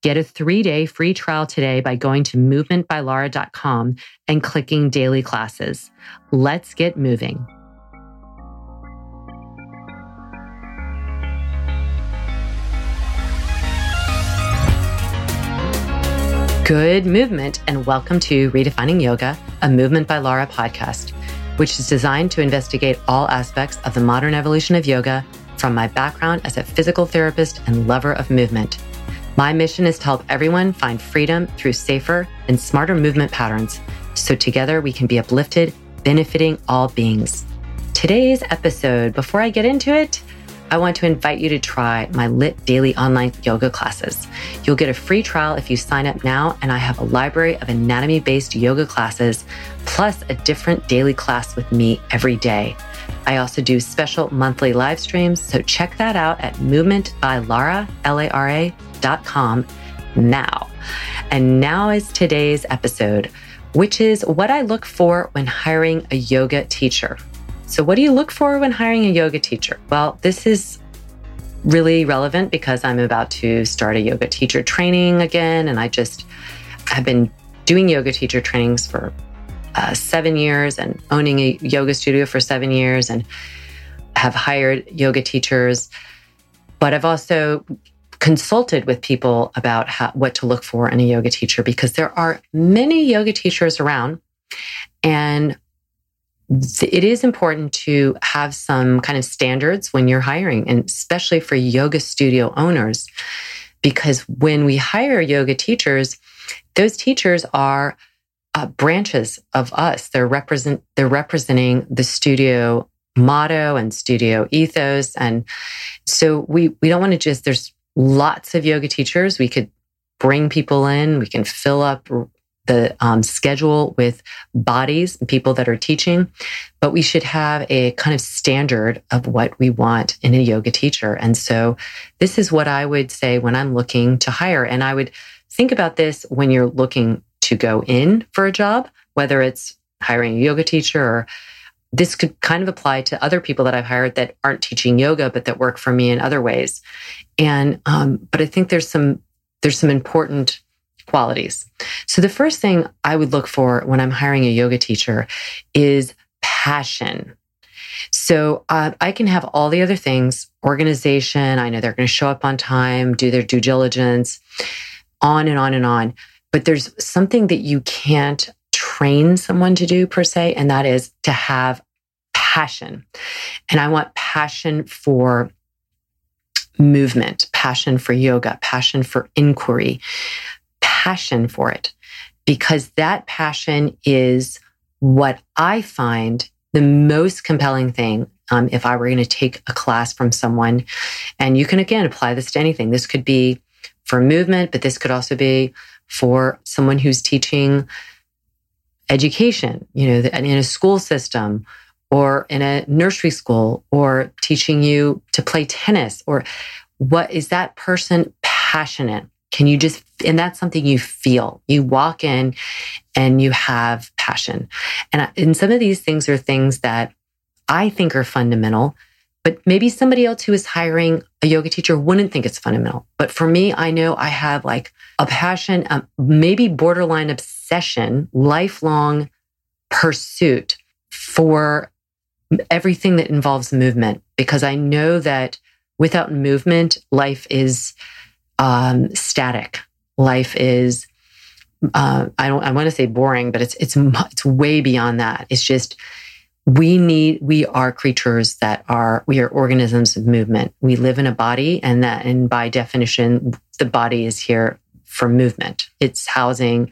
Get a three day free trial today by going to movementbylara.com and clicking daily classes. Let's get moving. Good movement, and welcome to Redefining Yoga, a Movement by Lara podcast, which is designed to investigate all aspects of the modern evolution of yoga from my background as a physical therapist and lover of movement. My mission is to help everyone find freedom through safer and smarter movement patterns so together we can be uplifted, benefiting all beings. Today's episode, before I get into it, I want to invite you to try my LYT Daily online yoga classes. You'll get a free trial if you sign up now, and I have a library of anatomy based yoga classes, plus a different daily class with me every day. I also do special monthly live streams, so check that out at movementbylara.com now. And now is today's episode, which is what I look for when hiring a yoga teacher. So, what do you look for when hiring a yoga teacher? Well, this is really relevant because I'm about to start a yoga teacher training again. And I just have been doing yoga teacher trainings for uh, seven years and owning a yoga studio for seven years and have hired yoga teachers. But I've also consulted with people about how, what to look for in a yoga teacher because there are many yoga teachers around. And it is important to have some kind of standards when you're hiring, and especially for yoga studio owners, because when we hire yoga teachers, those teachers are uh, branches of us. They're represent they're representing the studio motto and studio ethos, and so we we don't want to just. There's lots of yoga teachers. We could bring people in. We can fill up the um, schedule with bodies people that are teaching, but we should have a kind of standard of what we want in a yoga teacher. And so this is what I would say when I'm looking to hire. And I would think about this when you're looking to go in for a job, whether it's hiring a yoga teacher or this could kind of apply to other people that I've hired that aren't teaching yoga, but that work for me in other ways. And, um, but I think there's some, there's some important qualities. So the first thing I would look for when I'm hiring a yoga teacher is passion. So uh, I can have all the other things, organization. I know they're going to show up on time, do their due diligence, on and on and on. But there's something that you can't train someone to do per se, and that is to have passion. And I want passion for movement, passion for yoga, passion for inquiry, passion for it because that passion is what I find the most compelling thing. Um, if I were going to take a class from someone, and you can again apply this to anything. This could be for movement, but this could also be for someone who's teaching education, you know, in a school system or in a nursery school or teaching you to play tennis or what is that person passionate Can you just, and that's something you feel. You walk in and you have passion. And, and some of these things are things that I think are fundamental, but maybe somebody else who is hiring a yoga teacher wouldn't think it's fundamental. But for me, I know I have like a passion, um, maybe borderline obsession, lifelong pursuit for everything that involves movement, because I know that without movement, life is um, static. Life is, uh, I don't, I want to say boring, but it's, it's, it's way beyond that. It's just, we need, we are creatures that are, we are organisms of movement. We live in a body and that, and by definition, the body is here for movement. It's housing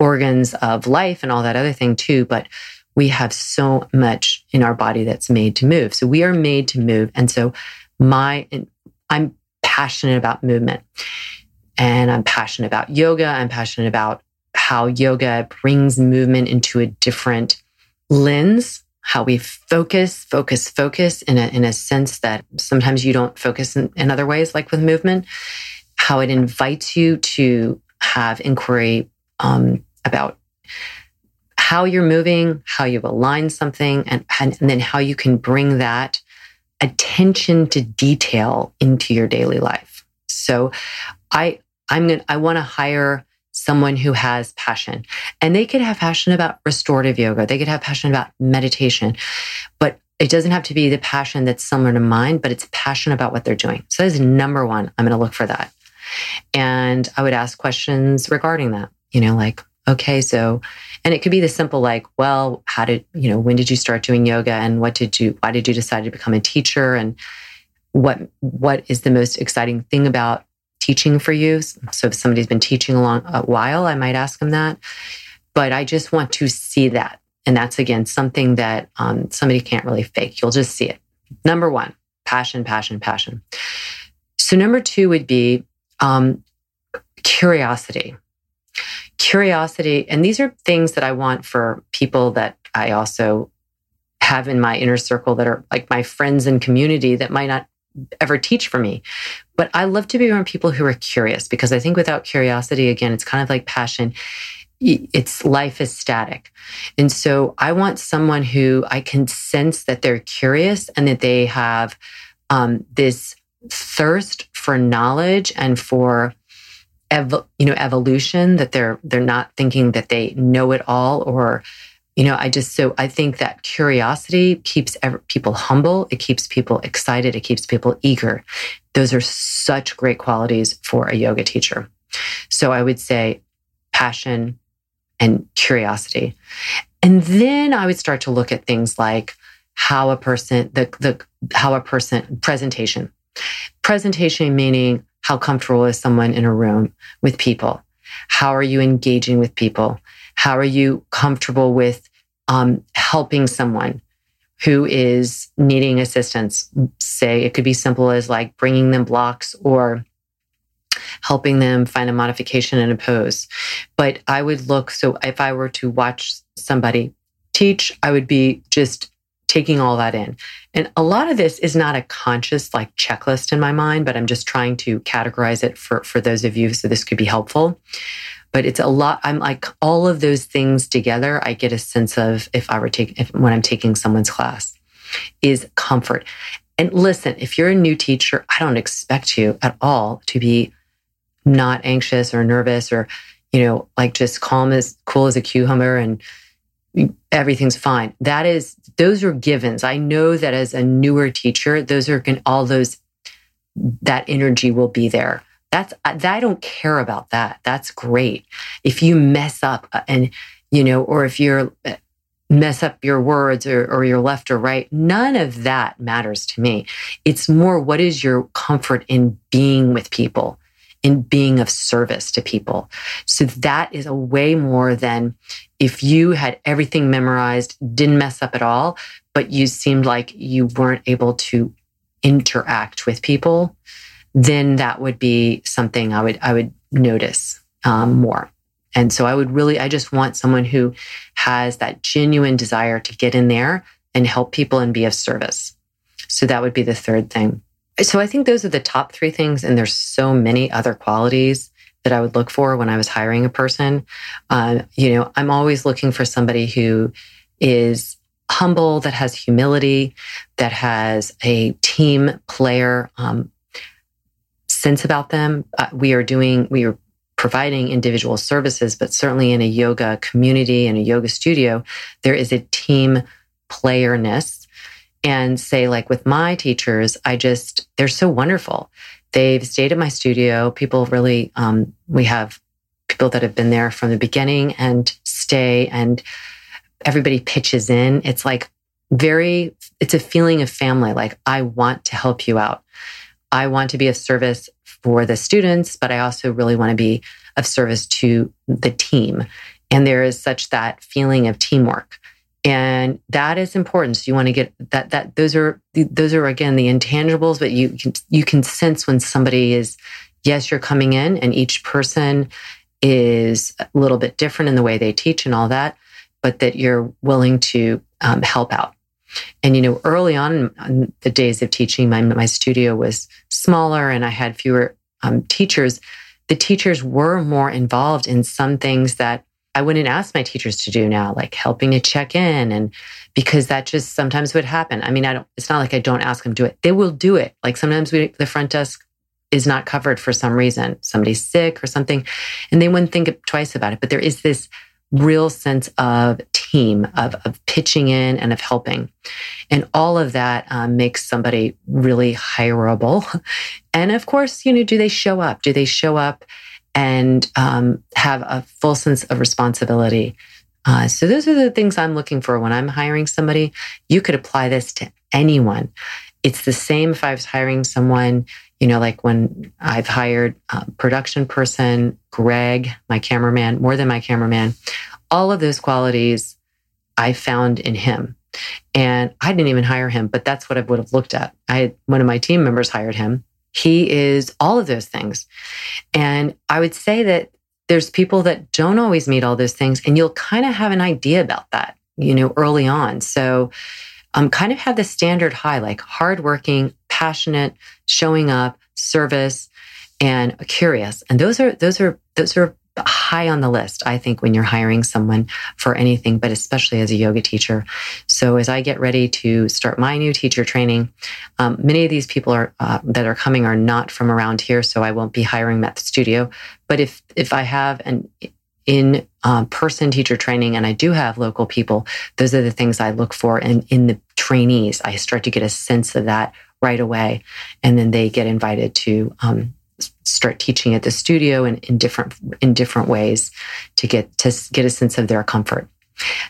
organs of life and all that other thing too. But we have so much in our body that's made to move. So we are made to move. And so my, I'm passionate about movement and I'm passionate about yoga. I'm passionate about how yoga brings movement into a different lens, how we focus, focus, focus in a, in a sense that sometimes you don't focus in, in other ways, like with movement, how it invites you to have inquiry um, about how you're moving, how you align something, and, and, and then how you can bring that attention to detail into your daily life. So I I'm going to I want to hire someone who has passion. And they could have passion about restorative yoga. They could have passion about meditation. But it doesn't have to be the passion that's similar to mine, but it's passion about what they're doing. So that is number one. I'm going to look for that. And I would ask questions regarding that, you know, like, okay, so, and it could be the simple like, well, how did, you know, when did you start doing yoga and what did you, why did you decide to become a teacher? And what, what is the most exciting thing about teaching for you? So if somebody's been teaching a long a while, I might ask them that. But I just want to see that. And that's again something that um, somebody can't really fake. You'll just see it. Number one, passion, passion, passion. So number two would be um, curiosity curiosity. And these are things that I want for people that I also have in my inner circle that are like my friends and community that might not ever teach for me. But I love to be around people who are curious because I think without curiosity, again, it's kind of like passion. It's life is static. And so I want someone who I can sense that they're curious and that they have um, this thirst for knowledge and for you know evolution that they're they're not thinking that they know it all or you know i just so i think that curiosity keeps people humble. It keeps people excited. It keeps people eager. Those are such great qualities for a yoga teacher. So i would say passion and curiosity. And then i would start to look at things like how a person the the how a person presentation. Presentation meaning how comfortable is someone in a room with people? How are you engaging with people? How are you comfortable with um, helping someone who is needing assistance? Say it could be simple as like bringing them blocks or helping them find a modification in a pose. But I would look, so if I were to watch somebody teach, I would be just taking all that in. And a lot of this is not a conscious like checklist in my mind, but I'm just trying to categorize it for, for those of you so this could be helpful. But it's a lot. I'm like all of those things together. I get a sense of if I were taking, if, when I'm taking someone's class is comfort. And listen, if you're a new teacher, I don't expect you at all to be not anxious or nervous or, you know, like just calm as cool as a cucumber and everything's fine. That is, those are givens. I know that as a newer teacher, those are going all those, that energy will be there. That's, I don't care about that. That's great. If you mess up uh, and, you know, or if you're, uh, mess up your words or, or your left or right, none of that matters to me. It's more what is your comfort in being with people in being of service to people. So that is a way more than if you had everything memorized, didn't mess up at all, but you seemed like you weren't able to interact with people, then that would be something I would I would notice um, more. And so I would really I just want someone who has that genuine desire to get in there and help people and be of service. So that would be the third thing. So I think those are the top three things. And there's so many other qualities that I would look for when I was hiring a person. Uh, you know, I'm always looking for somebody who is humble, that has humility, that has a team player um, sense about them. Uh, we are doing, we are providing individual services, but certainly in a yoga community and a yoga studio, there is a team playerness. And say, like with my teachers, I just, they're so wonderful. They've stayed at my studio. People really, um, we have people that have been there from the beginning and stay and everybody pitches in. It's like very, it's a feeling of family. Like I want to help you out. I want to be of service for the students, but I also really want to be of service to the team. And there is such that feeling of teamwork. And that is important. So you want to get that, that those are, those are again, the intangibles, but you can, you can sense when somebody is, yes, you're coming in and each person is a little bit different in the way they teach and all that, but that you're willing to um, help out. And, you know, early on in the days of teaching, my, my studio was smaller and I had fewer um, teachers. The teachers were more involved in some things that I wouldn't ask my teachers to do now, like helping to check in. And because that just sometimes would happen. I mean, I don't, it's not like I don't ask them to do it. They will do it. Like sometimes we, the front desk is not covered for some reason. Somebody's sick or something, and they wouldn't think twice about it. But there is this real sense of team, of, of pitching in and of helping. And all of that um, makes somebody really hireable. And of course, you know, do they show up? Do they show up and um, have a full sense of responsibility? Uh, so those are the things I'm looking for when I'm hiring somebody. You could apply this to anyone. It's the same if I was hiring someone, you know, like when I've hired a production person, Greg, my cameraman, more than my cameraman, all of those qualities I found in him. And I didn't even hire him, but that's what I would have looked at. I had one of my team members hired him. He is all of those things. And I would say that there's people that don't always meet all those things, and you'll kind of have an idea about that, you know, early on. So um, kind of have the standard high, like hardworking, passionate, showing up, service, and curious. And those are those are those are high on the list, I think, when you're hiring someone for anything, but especially as a yoga teacher. So as I get ready to start my new teacher training, um, many of these people are uh, that are coming are not from around here, so I won't be hiring them at the studio. But if if I have an in um, person teacher training and I do have local people, those are the things I look for. And in the trainees, I start to get a sense of that right away. And then they get invited to um, start teaching at the studio and in different in different ways to get to get a sense of their comfort.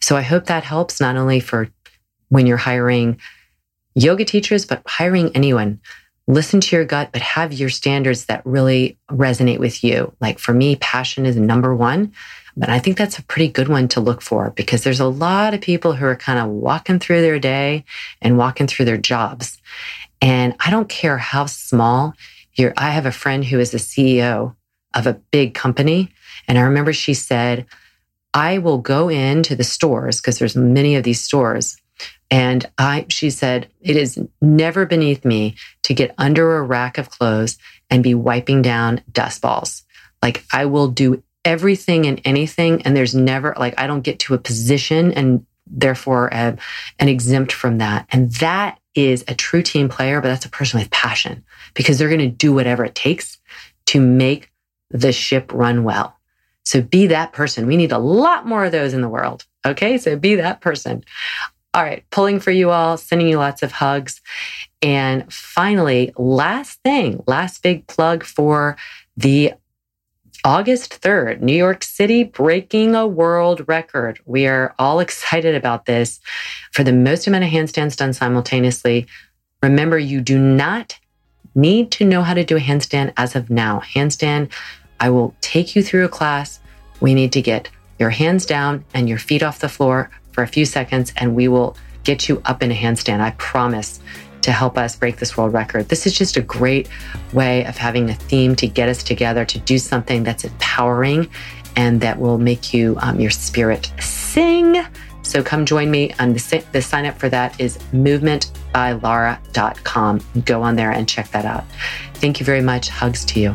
So I hope that helps not only for when you're hiring yoga teachers, but hiring anyone. Listen to your gut, but have your standards that really resonate with you. Like for me, passion is number one. But I think that's a pretty good one to look for because there's a lot of people who are kind of walking through their day and walking through their jobs. And I don't care how small I have a friend who is the CEO of a big company. And I remember she said, I will go into the stores because there's many of these stores. And I, she said, it is never beneath me to get under a rack of clothes and be wiping down dust balls. Like I will do everything and anything. And there's never like, I don't get to a position and therefore uh, an exempt from that. And that is a true team player, but that's a person with passion because they're going to do whatever it takes to make the ship run well. So be that person. We need a lot more of those in the world. Okay. So be that person. All right. Pulling for you all, sending you lots of hugs. And finally, last thing, last big plug for the August 3rd, New York City breaking a world record. We are all excited about this for the most amount of handstands done simultaneously. Remember, you do not need to know how to do a handstand as of now. Handstand, I will take you through a class. We need to get your hands down and your feet off the floor for a few seconds, and we will get you up in a handstand. I promise to help us break this world record. This is just a great way of having a theme to get us together to do something that's empowering and that will make you um, your spirit sing. So come join me. And the, the sign up for that is movementbylara.com. Go on there and check that out. Thank you very much. Hugs to you.